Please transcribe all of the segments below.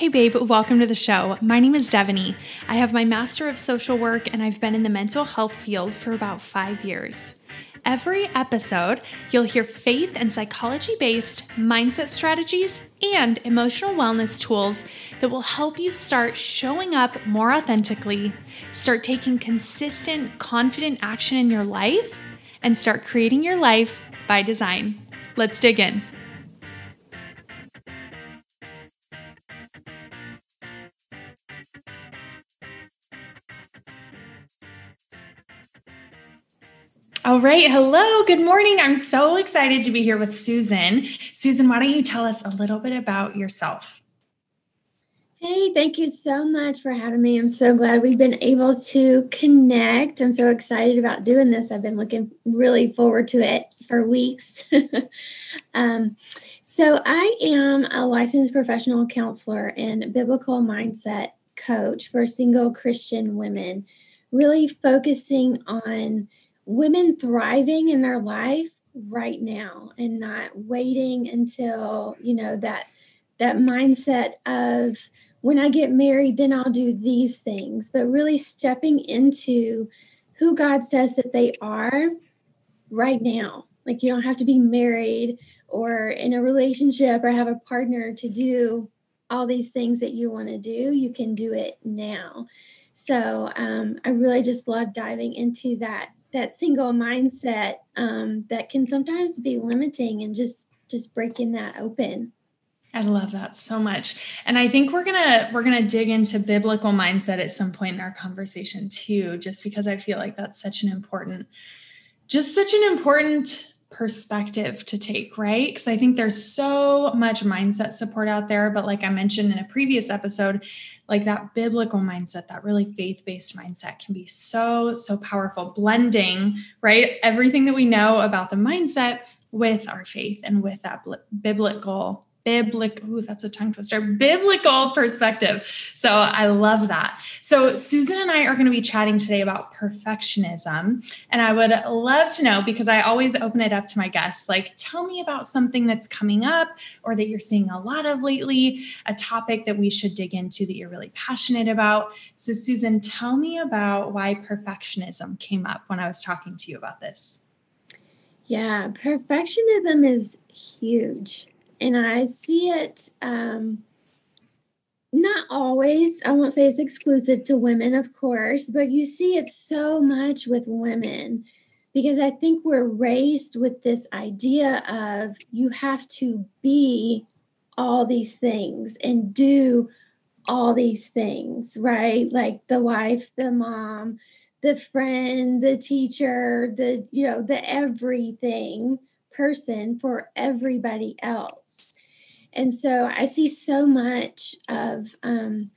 Hey, babe, welcome to the show. My name is Devoney. I have my Master of Social Work and I've been in the mental health field for about five years. Every episode, you'll hear faith and psychology based mindset strategies and emotional wellness tools that will help you start showing up more authentically, start taking consistent, confident action in your life, and start creating your life by design. Let's dig in. All right. Hello. Good morning. I'm so excited to be here with Susan. Susan, why don't you tell us a little bit about yourself? Hey, thank you so much for having me. I'm so glad we've been able to connect. I'm so excited about doing this. I've been looking really forward to it for weeks. um, so, I am a licensed professional counselor and biblical mindset coach for single Christian women, really focusing on women thriving in their life right now and not waiting until you know that that mindset of when i get married then i'll do these things but really stepping into who god says that they are right now. Like you don't have to be married or in a relationship or have a partner to do all these things that you want to do. You can do it now. So um, i really just love diving into that that single mindset um, that can sometimes be limiting and just just breaking that open I love that so much. And I think we're to we're to dig into biblical mindset at some point in our conversation too just because I feel like that's such an important just such an important perspective to take, right? Because I think there's so much mindset support out there. But like I mentioned in a previous episode, like that biblical mindset, that really faith based mindset can be so, so powerful, blending, right? Everything that we know about the mindset with our faith and with that biblical biblical ooh, that's a tongue twister. Biblical perspective. So i love that. So susan and i are going to be chatting today about perfectionism and i would love to know because i always open it up to my guests like tell me about something that's coming up or that you're seeing a lot of lately a topic that we should dig into that you're really passionate about. So susan tell me about why perfectionism came up when i was talking to you about this. Yeah perfectionism is huge and I see it um, not always. I won't say it's exclusive to women, of course, but you see it so much with women because I think we're raised with this idea of you have to be all these things and do all these things, right? Like the wife, the mom, the friend, the teacher, the, you know, the everything person for everybody else. And so I see so much of, um,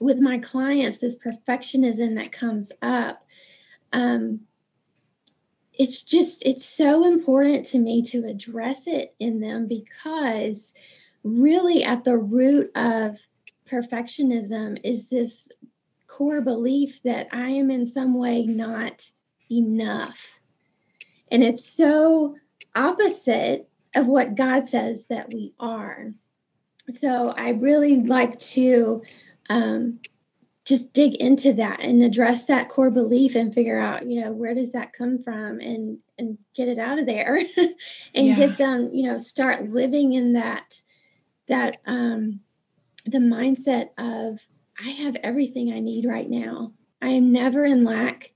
with my clients, this perfectionism that comes up. Um, it's just, it's so important to me to address it in them because really at the root of perfectionism is this core belief that I am in some way not enough. And it's so opposite of what God says that we are. So I really like to um, just dig into that and address that core belief and figure out, you know, where does that come from and and get it out of there and yeah. get them, you know, start living in that that um the mindset of I have everything I need right now. I am never in lack.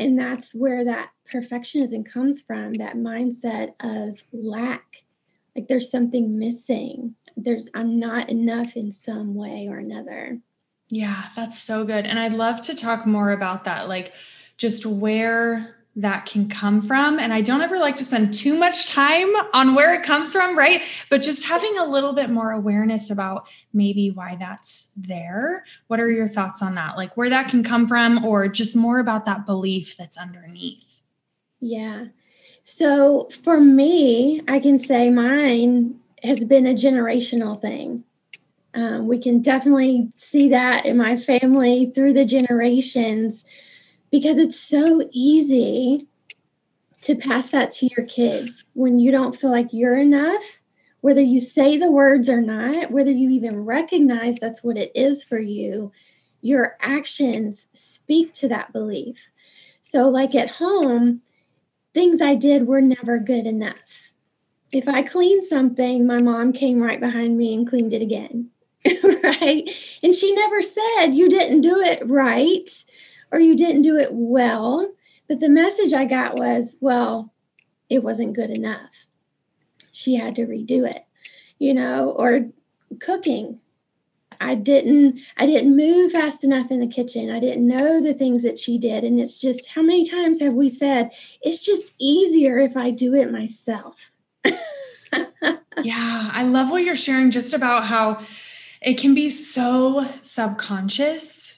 And that's where that perfectionism comes from that mindset of lack. Like there's something missing. There's, I'm not enough in some way or another. Yeah, that's so good. And I'd love to talk more about that, like just where that can come from. And I don't ever like to spend too much time on where it comes from, right? But just having a little bit more awareness about maybe why that's there. What are your thoughts on that? Like where that can come from, or just more about that belief that's underneath? Yeah. So for me, I can say mine has been a generational thing. Um, we can definitely see that in my family through the generations because it's so easy to pass that to your kids when you don't feel like you're enough whether you say the words or not, whether you even recognize that's what it is for you, your actions speak to that belief. So, like at home, things I did were never good enough. If I cleaned something, my mom came right behind me and cleaned it again. right? And she never said you didn't do it right or you didn't do it well. But the message I got was, well, it wasn't good enough. She had to redo it, you know, or cooking. I didn't I didn't move fast enough in the kitchen. I didn't know the things that she did and it's just how many times have we said it's just easier if I do it myself. yeah, I love what you're sharing just about how it can be so subconscious,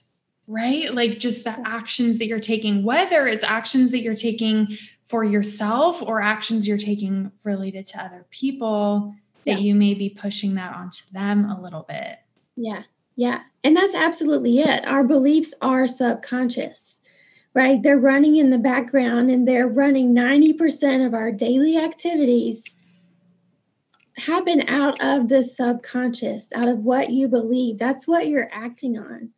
right? Like just the actions that you're taking, whether it's actions that you're taking for yourself or actions you're taking related to other people, that yeah. you may be pushing that onto them a little bit. Yeah. Yeah. And that's absolutely it. Our beliefs are subconscious, right? They're running in the background and they're running 90% of our daily activities happen out of the subconscious, out of what you believe. That's what you're acting on.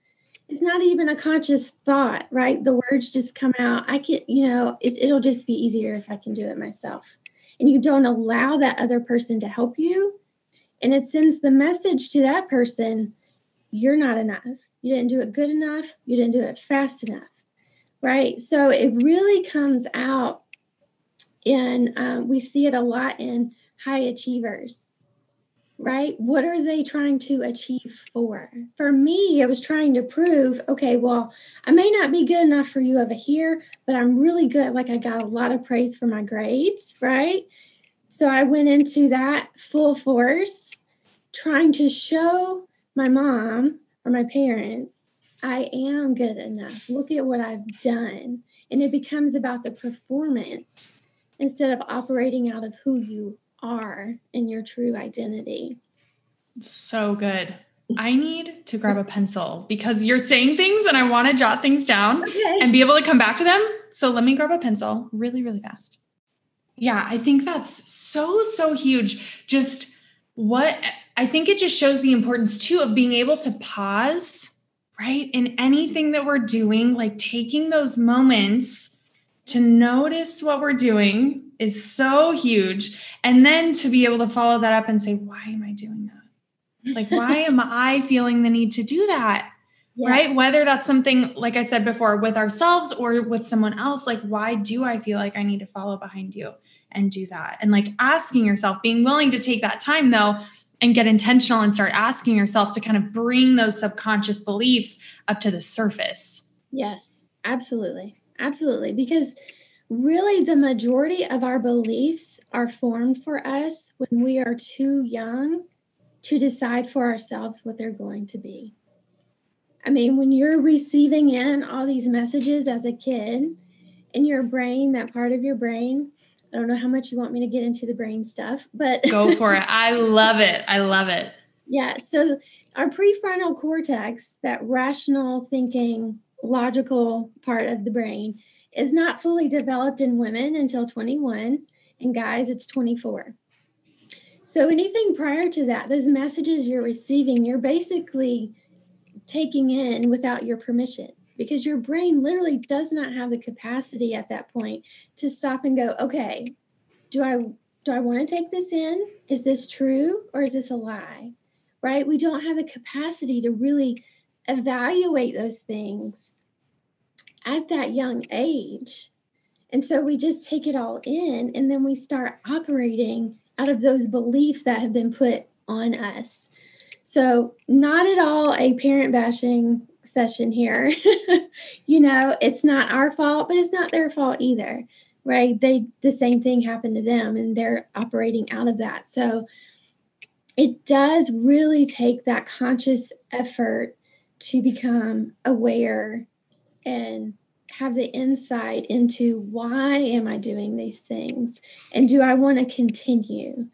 It's not even a conscious thought, right? The words just come out. I can, you know, it, it'll just be easier if I can do it myself. And you don't allow that other person to help you. And it sends the message to that person you're not enough. You didn't do it good enough. You didn't do it fast enough, right? So it really comes out, and um, we see it a lot in high achievers, right? What are they trying to achieve for? For me, I was trying to prove okay, well, I may not be good enough for you over here, but I'm really good. Like I got a lot of praise for my grades, right? So I went into that full force, trying to show my mom or my parents, I am good enough. Look at what I've done. And it becomes about the performance instead of operating out of who you are in your true identity. So good. I need to grab a pencil because you're saying things and I want to jot things down okay. and be able to come back to them. So let me grab a pencil really, really fast. Yeah, I think that's so, so huge. Just what I think it just shows the importance too of being able to pause, right? In anything that we're doing, like taking those moments to notice what we're doing is so huge. And then to be able to follow that up and say, why am I doing that? Like, why am I feeling the need to do that? Yes. Right? Whether that's something, like I said before, with ourselves or with someone else, like, why do I feel like I need to follow behind you and do that? And like asking yourself, being willing to take that time though, and get intentional and start asking yourself to kind of bring those subconscious beliefs up to the surface. Yes, absolutely. Absolutely. Because really the majority of our beliefs are formed for us when we are too young to decide for ourselves what they're going to be. I mean, when you're receiving in all these messages as a kid, in your brain, that part of your brain, I don't know how much you want me to get into the brain stuff, but go for it. I love it. I love it. Yeah. So, our prefrontal cortex, that rational thinking, logical part of the brain, is not fully developed in women until 21, and guys, it's 24. So anything prior to that, those messages you're receiving, you're basically taking in without your permission because your brain literally does not have the capacity at that point to stop and go, okay, do I do I want to take this in? Is this true or is this a lie? Right? We don't have the capacity to really evaluate those things at that young age. And so we just take it all in and then we start operating out of those beliefs that have been put on us. So, not at all a parent bashing session here. you know, it's not our fault, but it's not their fault either, right? They the same thing happened to them and they're operating out of that. So, it does really take that conscious effort to become aware and have the insight into why am I doing these things and do I want to continue?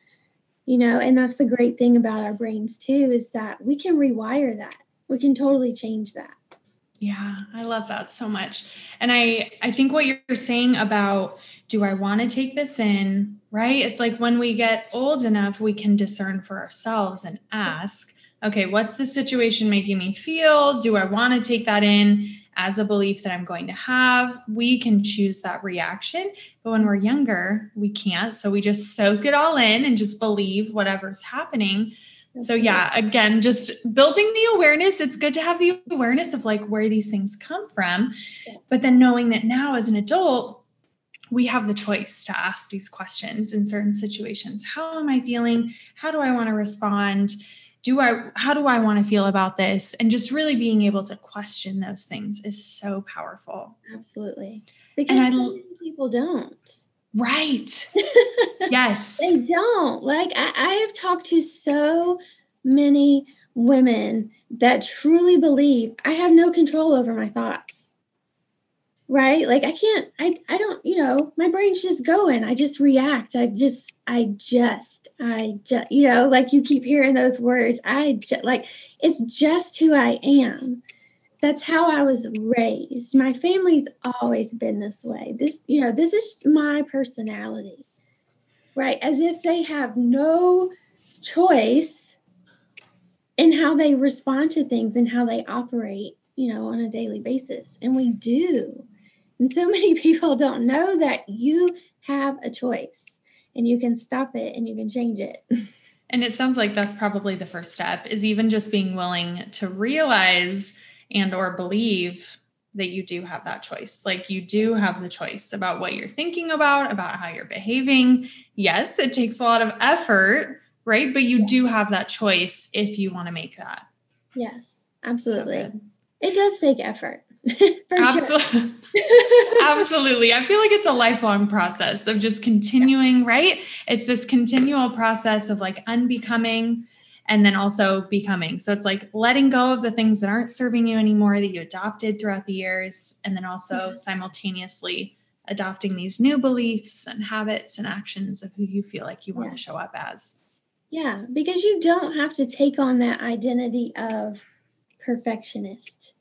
You know, and that's the great thing about our brains too is that we can rewire that. We can totally change that. Yeah, I love that so much. And I I think what you're saying about do I want to take this in, right? It's like when we get old enough we can discern for ourselves and ask, okay, what's the situation making me feel? Do I want to take that in as a belief that I'm going to have? We can choose that reaction, but when we're younger, we can't. So we just soak it all in and just believe whatever's happening. So yeah again just building the awareness. It's good to have the awareness of like where these things come from. But then knowing that now as an adult we have the choice to ask these questions in certain situations. How am i feeling? How do i want to respond do i how do i want to feel about this and just really being able to question those things is so powerful absolutely because I, so many people don't Right. yes. They don't. Like, I, I have talked to so many women that truly believe I have no control over my thoughts. Right? Like I can't I I don't, you know, my brain's just going. I just react. I just I just I just you know, like you keep hearing those words. I just like it's just who I am that's how I was raised. My family's always been this way. This, you know, this is my personality, right? As if they have no choice in how they respond to things and how they operate, you know, on a daily basis. And we do. And so many people don't know that you have a choice and you can stop it and you can change it. And it sounds like that's probably the first step is even just being willing to realize and or believe that you do have that choice. Like you do have the choice about what you're thinking about, about how you're behaving. Yes, it takes a lot of effort, right? But you do have that choice if you want to make that. Yes, absolutely. So it does take effort. Absolutely. Absolutely. I feel like it's a lifelong process of just continuing, right? It's this continual process of like unbecoming and then also becoming. So it's like letting go of the things that aren't serving you anymore that you adopted throughout the years, and then also mm-hmm. simultaneously adopting these new beliefs and habits and actions of who you feel like you want to show up as. Yeah, because you don't have to take on that identity of perfectionist.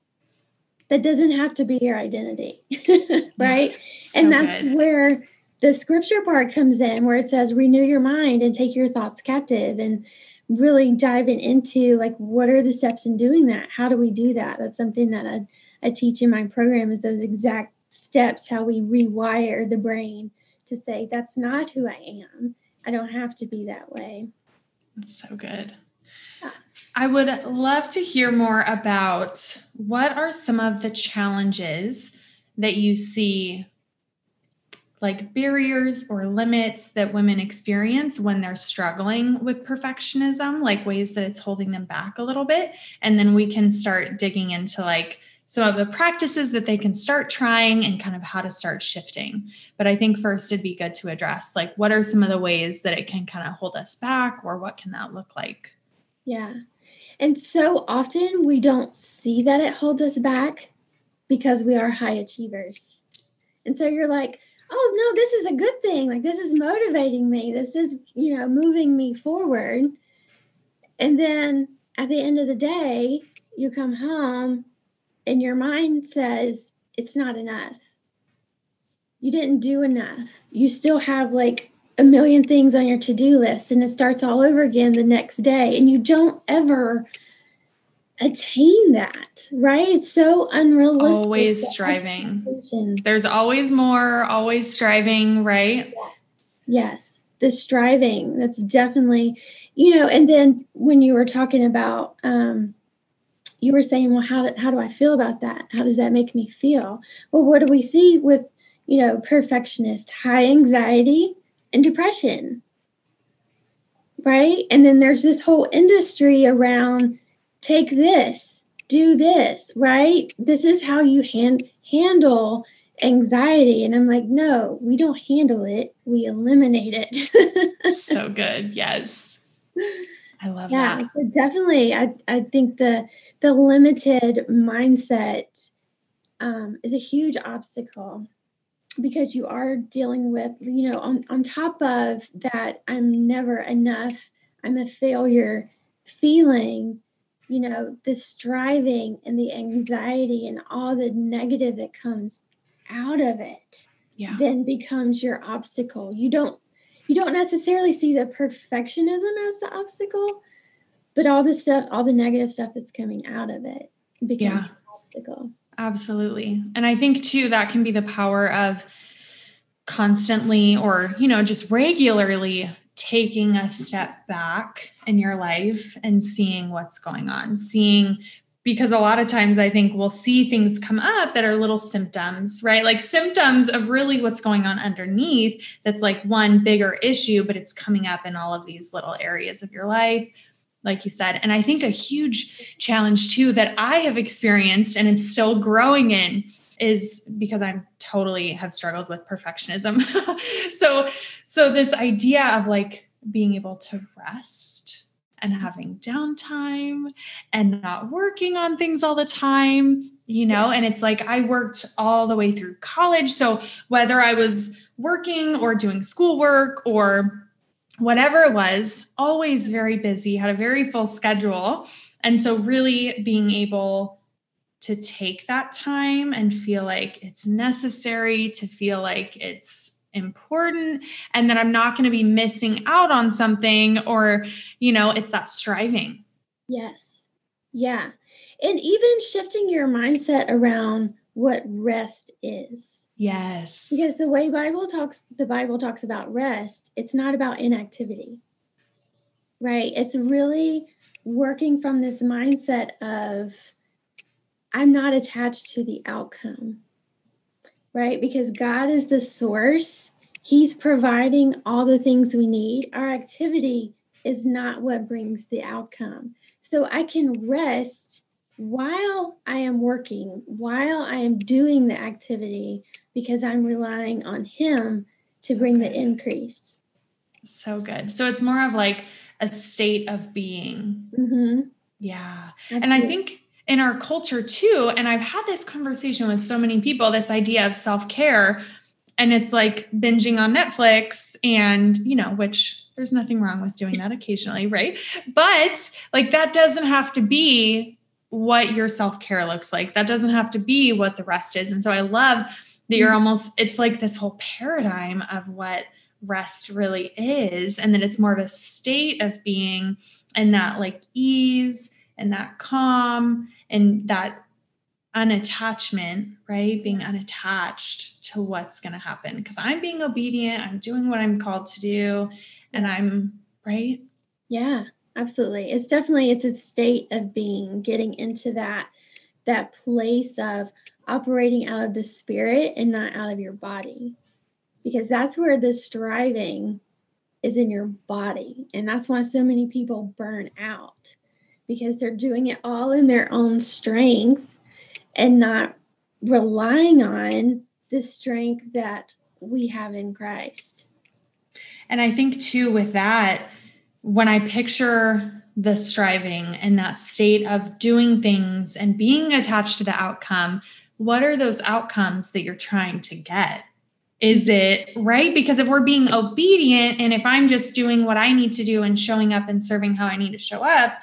That doesn't have to be your identity, right? Yeah, so and that's good. where the scripture part comes in, where it says, renew your mind and take your thoughts captive. And really diving into like what are the steps in doing that how do we do that that's something that I, I teach in my program is those exact steps how we rewire the brain to say that's not who i am i don't have to be that way that's so good. I would love to hear more about what are some of the challenges that you see like barriers or limits that women experience when they're struggling with perfectionism, like ways that it's holding them back a little bit. And then we can start digging into like some of the practices that they can start trying and kind of how to start shifting. But I think first it'd be good to address like what are some of the ways that it can kind of hold us back or what can that look like? Yeah. And so often we don't see that it holds us back because we are high achievers. And so you're like, oh no this is a good thing. Like this is motivating me. This is you know moving me forward. And then at the end of the day you come home and your mind says it's not enough. You didn't do enough. You still have like a million things on your to-do list and it starts all over again the next day and you don't ever attain that, right? It's so unrealistic. Always striving. There's always more, always striving, right? Yes. Yes. The striving, that's definitely, you know, and then when you were talking about, um, you were saying, well, how do, how do I feel about that? How does that make me feel? Well, what do we see with, you know, perfectionist, high anxiety and depression? Right. And then there's this whole industry around take this, do this, right? This is how you hand, handle anxiety. And I'm like, no, we don't handle it, we eliminate it. so good. Yes. I love yeah, that. So definitely. I, I think the the limited mindset um, is a huge obstacle because you are dealing with, you know, on, on top of that, I'm never enough, I'm a failure feeling you know, the striving and the anxiety and all the negative that comes out of it yeah. then becomes your obstacle. You don't you don't necessarily see the perfectionism as the obstacle, but all the stuff, all the negative stuff that's coming out of it becomes yeah. an obstacle. Absolutely. And I think too that can be the power of constantly or, you know, just regularly taking a step back in your life and seeing what's going on, seeing because a lot of times I think we'll see things come up that are little symptoms, right? Like symptoms of really what's going on underneath that's like one bigger issue, but it's coming up in all of these little areas of your life, like you said. And I think a huge challenge too that I have experienced and am still growing in is because I'm totally have struggled with perfectionism. so so this idea of like being able to rest and having downtime and not working on things all the time, you know, and it's like I worked all the way through college. So whether I was working or doing schoolwork or whatever it was, always very busy, had a very full schedule. And so really being able to take that time and feel like it's necessary, to feel like it's important and that I'm not going to be missing out on something or, you know, it's that striving. Yes. Yeah. And even shifting your mindset around what rest is. Yes. Because the way Bible talks the Bible talks about rest, it's not about inactivity. Right? It's really working from this mindset of I'm not attached to the outcome, right? Because God is the source, He's providing all the things we need. Our activity is not what brings the outcome. So I can rest while I am working, while I am doing the activity, because I'm relying on Him to so bring good. the increase. So good. So it's more of like a state of being. Mm-hmm. Yeah. Absolutely. And I think in our culture too and i've had this conversation with so many people this idea of self-care and it's like binging on netflix and you know which there's nothing wrong with doing that occasionally right but like that doesn't have to be what your self-care looks like that doesn't have to be what the rest is and so i love that you're mm-hmm. almost it's like this whole paradigm of what rest really is and that it's more of a state of being and that like ease and that calm and that unattachment, right? Being unattached to what's going to happen because I'm being obedient, I'm doing what I'm called to do, and I'm right. Yeah, absolutely. It's definitely it's a state of being, getting into that that place of operating out of the spirit and not out of your body. Because that's where the striving is in your body. And that's why so many people burn out because they're doing it all in their own strength and not relying on the strength that we have in Christ. And I think too, with that, when I picture the striving and that state of doing things and being attached to the outcome, what are those outcomes that you're trying to get? Is it right? Because if we're being obedient and if I'm just doing what I need to do and showing up and serving how I need to show up,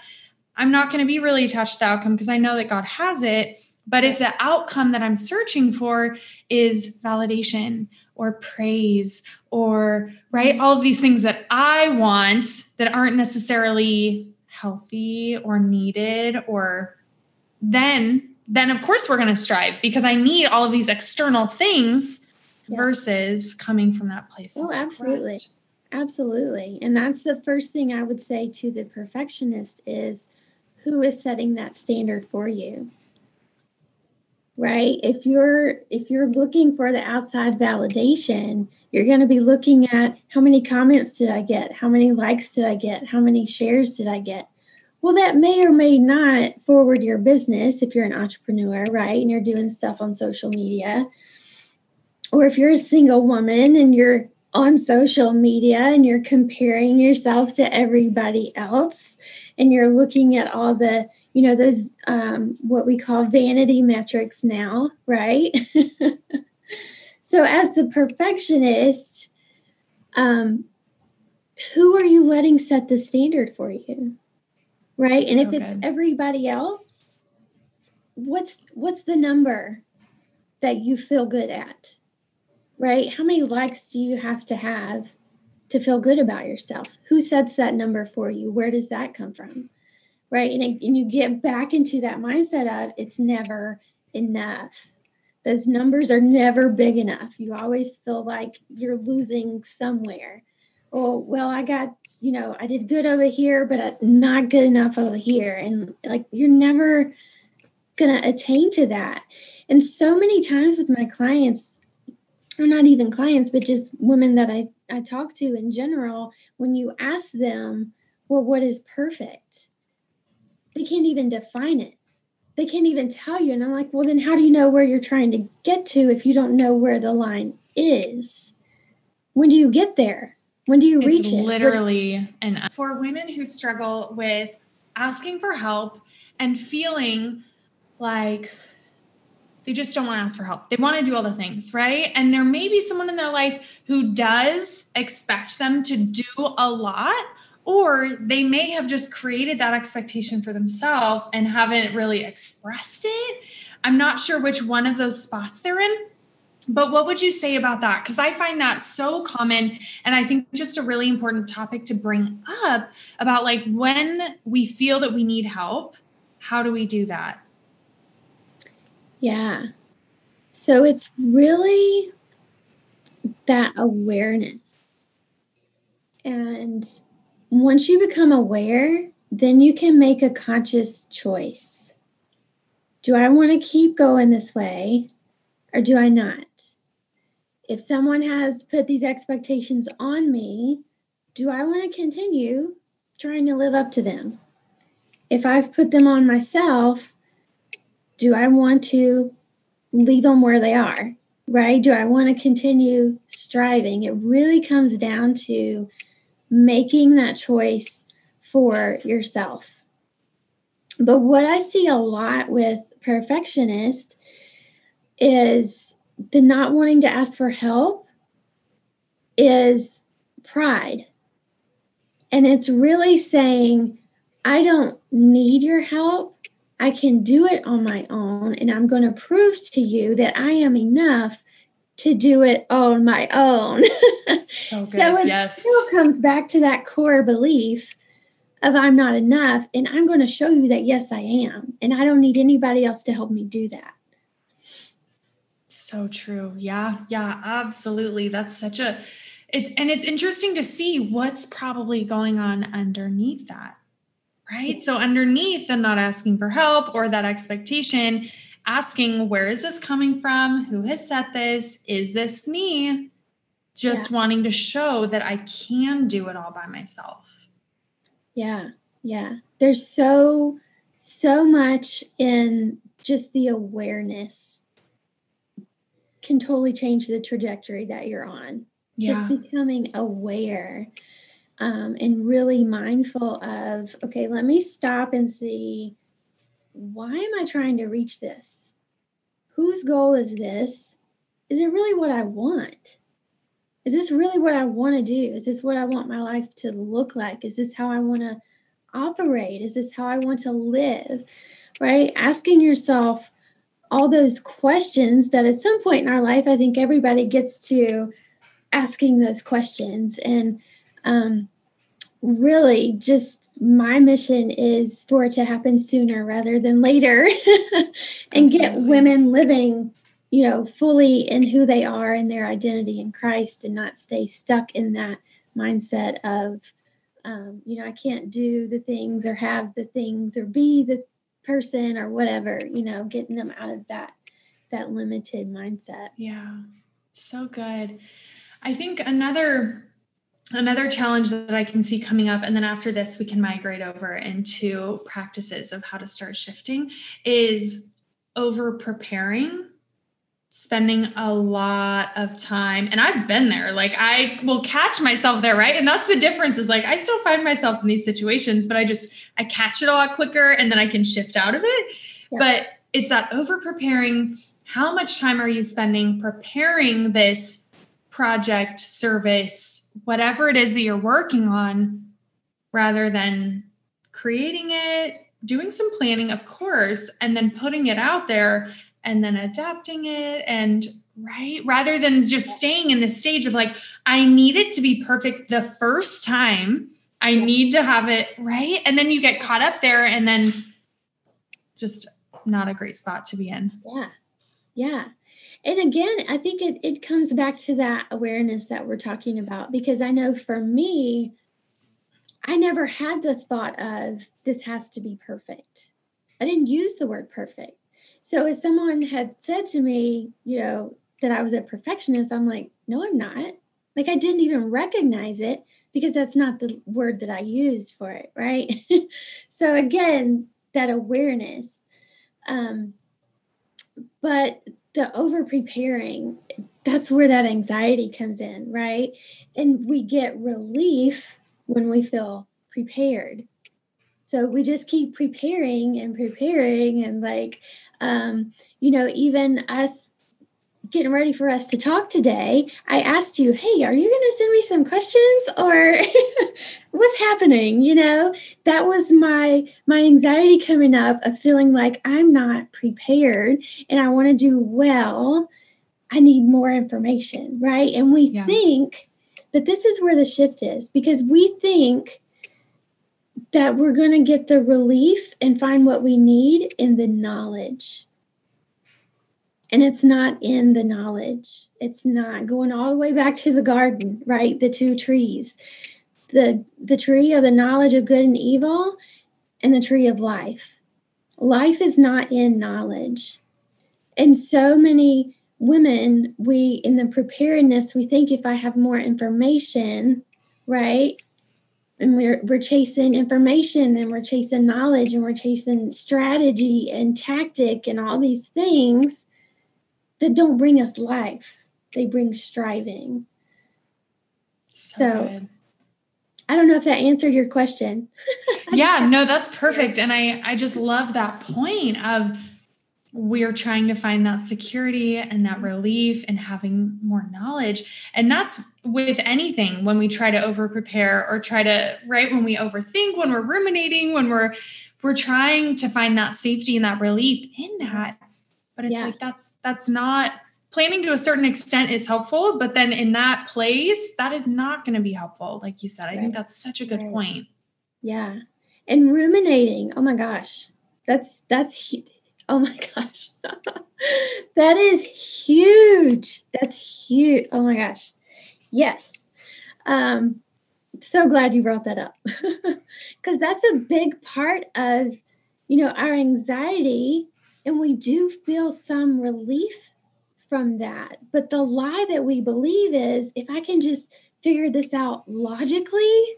I'm not going to be really attached to the outcome because I know that God has it. But if the outcome that I'm searching for is validation or praise or, right, all of these things that I want that aren't necessarily healthy or needed, or then, then of course we're going to strive because I need all of these external things yeah. versus coming from that place. Oh, absolutely. Rest. Absolutely. And that's the first thing I would say to the perfectionist is who is setting that standard for you right? If you're if you're looking for the outside validation you're going to be looking at how many comments did i get? How many likes did i get? How many shares did i get? Well that may or may not forward your business if you're an entrepreneur right? And you're doing stuff on social media. Or if you're a single woman and you're on social media and you're comparing yourself to everybody else and you're looking at all the you know those um, what we call vanity metrics now right so as the perfectionist um, who are you letting set the standard for you right? and so if it's good. everybody else, what's what's the number that you feel good at? Right? How many likes do you have to have to feel good about yourself? Who sets that number for you? Where does that come from? Right? And, and you get back into that mindset of it's never enough. Those numbers are never big enough. You always feel like you're losing somewhere. Oh, well, I got, you know, I did good over here, but not good enough over here. And like you're never going to attain to that. And so many times with my clients, or not even clients, but just women that I, I talk to in general, when you ask them, well, what is perfect? Can't even define it. They can't even tell you. And I'm like, well, then how do you know where you're trying to get to if you don't know where the line is? When do you get there? When do you it's reach it? Literally, and for women who struggle with asking for help and feeling like they just don't want to ask for help. They want to do all the things, right? And there may be someone in their life who does expect them to do a lot, or they may have just created that expectation for themselves and haven't really expressed it. I'm not sure which one of those spots they're in. But what would you say about that? Because I find that so common. And I think just a really important topic to bring up about like when we feel that we need help, how do we do that? Yeah. So it's really that awareness. And once you become aware, then you can make a conscious choice. Do I want to keep going this way or do I not? If someone has put these expectations on me, do I want to continue trying to live up to them? If I've put them on myself, do I want to leave them where they are? Right? Do I want to continue striving? It really comes down to making that choice for yourself. But what I see a lot with perfectionists is the not wanting to ask for help is pride. And it's really saying, I don't need your help. I can do it on my own, and I'm going to prove to you that I am enough to do it on my own. so, so it yes. still comes back to that core belief of I'm not enough, and I'm going to show you that yes, I am, and I don't need anybody else to help me do that. So true. Yeah, yeah, absolutely. That's such a it's and it's interesting to see what's probably going on underneath that right? So, underneath the not asking for help or that expectation, asking, where is this coming from? Who has set this? Is this me? Just yeah. wanting to show that I can do it all by myself. Yeah. Yeah. There's so, so much in just the awareness can totally change the trajectory that you're on. Yeah. Just becoming aware um, and really mindful of okay let me stop and see why am i trying to reach this? Whose goal is this? Is it really what i want? Is this really what i want to do? Is this what i want my life to look like? Is this how i want to operate? Is this how i want to live? Right? Asking yourself all those questions that at some point in our life i think everybody gets to asking those questions. And um, really just my mission is for it to happen sooner rather than later and get women living you know fully in who they are and their identity in christ and not stay stuck in that mindset of um, you know i can't do the things or have the things or be the person or whatever you know getting them out of that that limited mindset. Yeah. So good. I think another another challenge that I can see coming up, and then after this, we can migrate over into practices of how to start shifting, is over preparing, spending a lot of time. And I've been there, like, I will catch myself there, right? And that's the difference is like, I still find myself in these situations, but I just, I catch it a lot quicker and then I can shift out of it. Yeah. But it's that over preparing. How much time are you spending preparing this? Project, service, whatever it is that you're working on, rather than creating it, doing some planning, of course, and then putting it out there and then adapting it and right rather than just staying in this stage of like i need it to be perfect the first time. I need to have it right. And then you get caught up there and then just not a great spot to be in. Yeah. Yeah and again i think it, it comes back to that awareness that we're talking about because i know for me i never had the thought of this has to be perfect i didn't use the word perfect so if someone had said to me, you know, that I was a perfectionist, I'm like, no, I'm not. Like I didn't even recognize it because that's not the word that I used for it, right? so again, that awareness. Um, but the over preparing, that's where that anxiety comes in, right? And we get relief when we feel prepared. So we just keep preparing and preparing and like um, you know, even us getting ready for us to talk today, I asked you, hey, are you going to send me some questions or what's happening? You know, that was my my anxiety coming up of feeling like I'm not prepared and I want to do well. I need more information, right? And we yeah. think, but this is where the shift is because we think that we're going to get the relief and find what we need in the knowledge. And it's not in the knowledge. It's not going all the way back to the garden, right? The two trees. The the tree of the knowledge of good and evil and the tree of life. Life is not in knowledge. And so many women, we in the preparedness, we think if I have more information, right? and we're we're chasing information and we're chasing knowledge and we're chasing strategy and tactic and all these things that don't bring us life. They bring striving. So, so i don't know if that answered your question. Yeah no that's perfect. And i i just love that point of we're trying to find that security and that relief and having more knowledge. And that's with anything when we try to over prepare or try to right when we overthink when we're ruminating when we're we're trying to find that safety and that relief in that but it's yeah. like that's that's not planning to a certain extent is helpful but then in that place that is not going to be helpful like you said i think that's such a good right. point yeah and ruminating oh my gosh that's that's Oh my gosh. that is huge. That's huge. Oh my gosh. Yes. Um, so glad you brought that up because that's a big part of you know our anxiety and we do feel some relief from that. But the lie that we believe is if i can just figure this out logically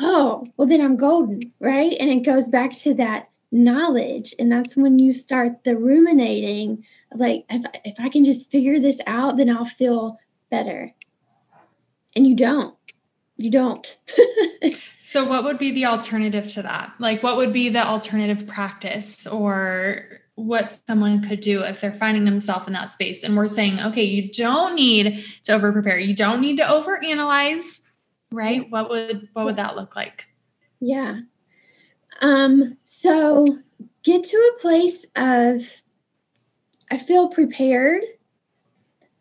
oh well then i'm golden right? And it goes back to that knowledge. And that's when you start the ruminating like if, if i can just figure this out then i'll feel better. And you don't. You don't so what would be the alternative to that? Like what would be the alternative practice or what someone could do if they're finding themselves in that space? And we're saying okay you don't need to over prepare you don't need to over analyze right? What would what would that look like? Yeah. Um, so get to a place of I feel prepared.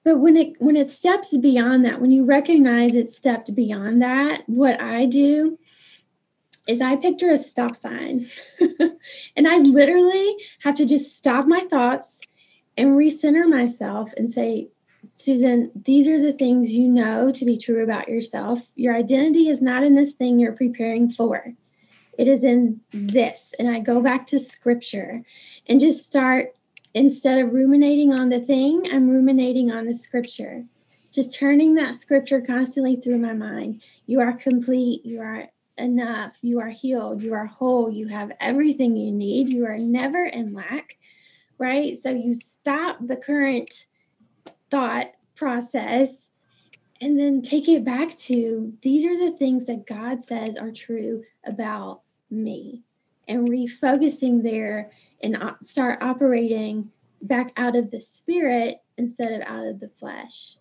But when it when it steps beyond that, when you recognize it stepped beyond that, what I do is I picture a stop sign. and I literally have to just stop my thoughts and recenter myself and say, Susan, these are the things you know to be true about yourself. Your identity is not in this thing you're preparing for. It is in this. And I go back to scripture and just start, instead of ruminating on the thing, I'm ruminating on the scripture. Just turning that scripture constantly through my mind. You are complete. You are enough. You are healed. You are whole. You have everything you need. You are never in lack, right? So you stop the current thought process and then take it back to these are the things that God says are true about me and refocusing there and start operating back out of the spirit instead of out of the flesh.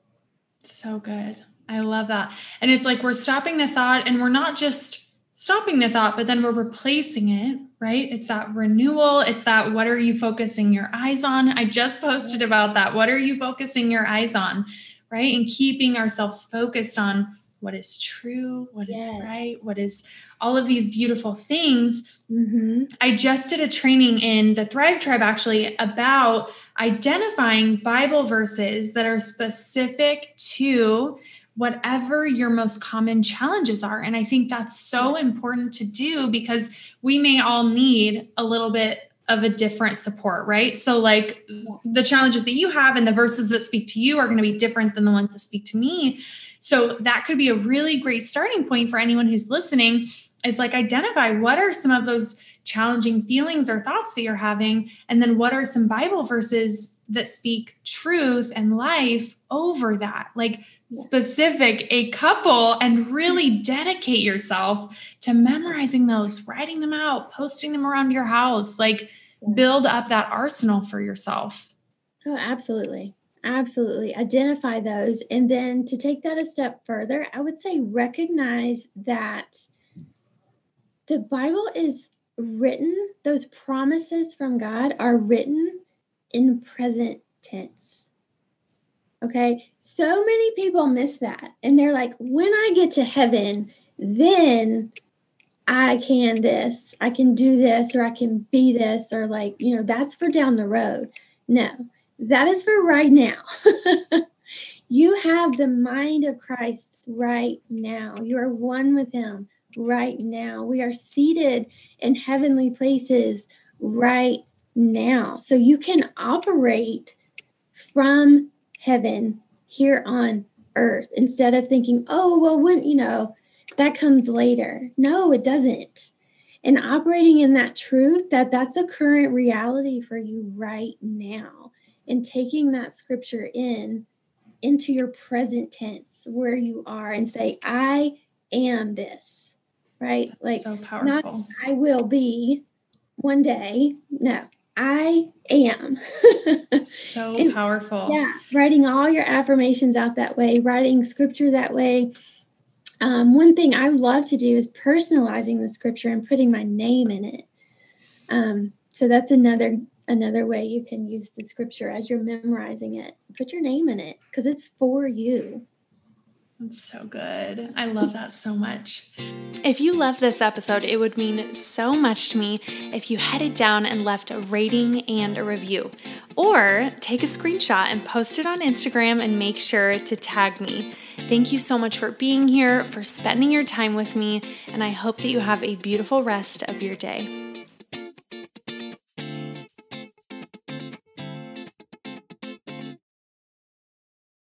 So good. I love that. And it's like we're stopping the thought and we're not just stopping the thought, but then we're replacing it, right? It's that renewal. It's that what are you focusing your eyes on? I just posted about that. What are you focusing your eyes on, right? And keeping ourselves focused on what is true, what yes. is right, what is all of these beautiful things. Mm-hmm. I just did a training in the Thrive Tribe actually about identifying Bible verses that are specific to whatever your most common challenges are. And I think that's so important to do because we may all need a little bit of a different support, right? So, like the challenges that you have and the verses that speak to you are going to be different than the ones that speak to me. So, that could be a really great starting point for anyone who's listening is like identify what are some of those challenging feelings or thoughts that you're having, and then what are some Bible verses that speak truth and life over that. Like, specific a couple and really dedicate yourself to memorizing those, writing them out, posting them around your house, like build up that arsenal for yourself. Oh, absolutely. Absolutely. Identify those. And then to take that a step further, I would say recognize that the Bible is written, those promises from God are written in present tense. Okay. So many people miss that. And they're like, when I get to heaven, then I can this, I can do this, or I can be this, or like, you know, that's for down the road. No, that is for right now. you have the mind of Christ right now. You are one with Him right now. We are seated in heavenly places right now. So you can operate from heaven here on earth instead of thinking, oh, well, when, you know, that comes later. No, it doesn't. And operating in that truth that that's a current reality for you right now and taking that scripture in into your present tense where you are and say, I am this, right? Like, so powerful. Not, I will be one day. No, I am. so and, powerful. Yeah, writing all your affirmations out that way, writing scripture that way. Um, one thing I love to do is personalizing the scripture and putting my name in it. Um, so that's another another way you can use the scripture as you're memorizing it. Put your name in it because it's for you. That's so good. I love that so much. If you love this episode, it would mean so much to me if you headed down and left a rating and a review. Or take a screenshot and post it on Instagram and make sure to tag me. Thank you so much for being here, for spending your time with me, and I hope that you have a beautiful rest of your day.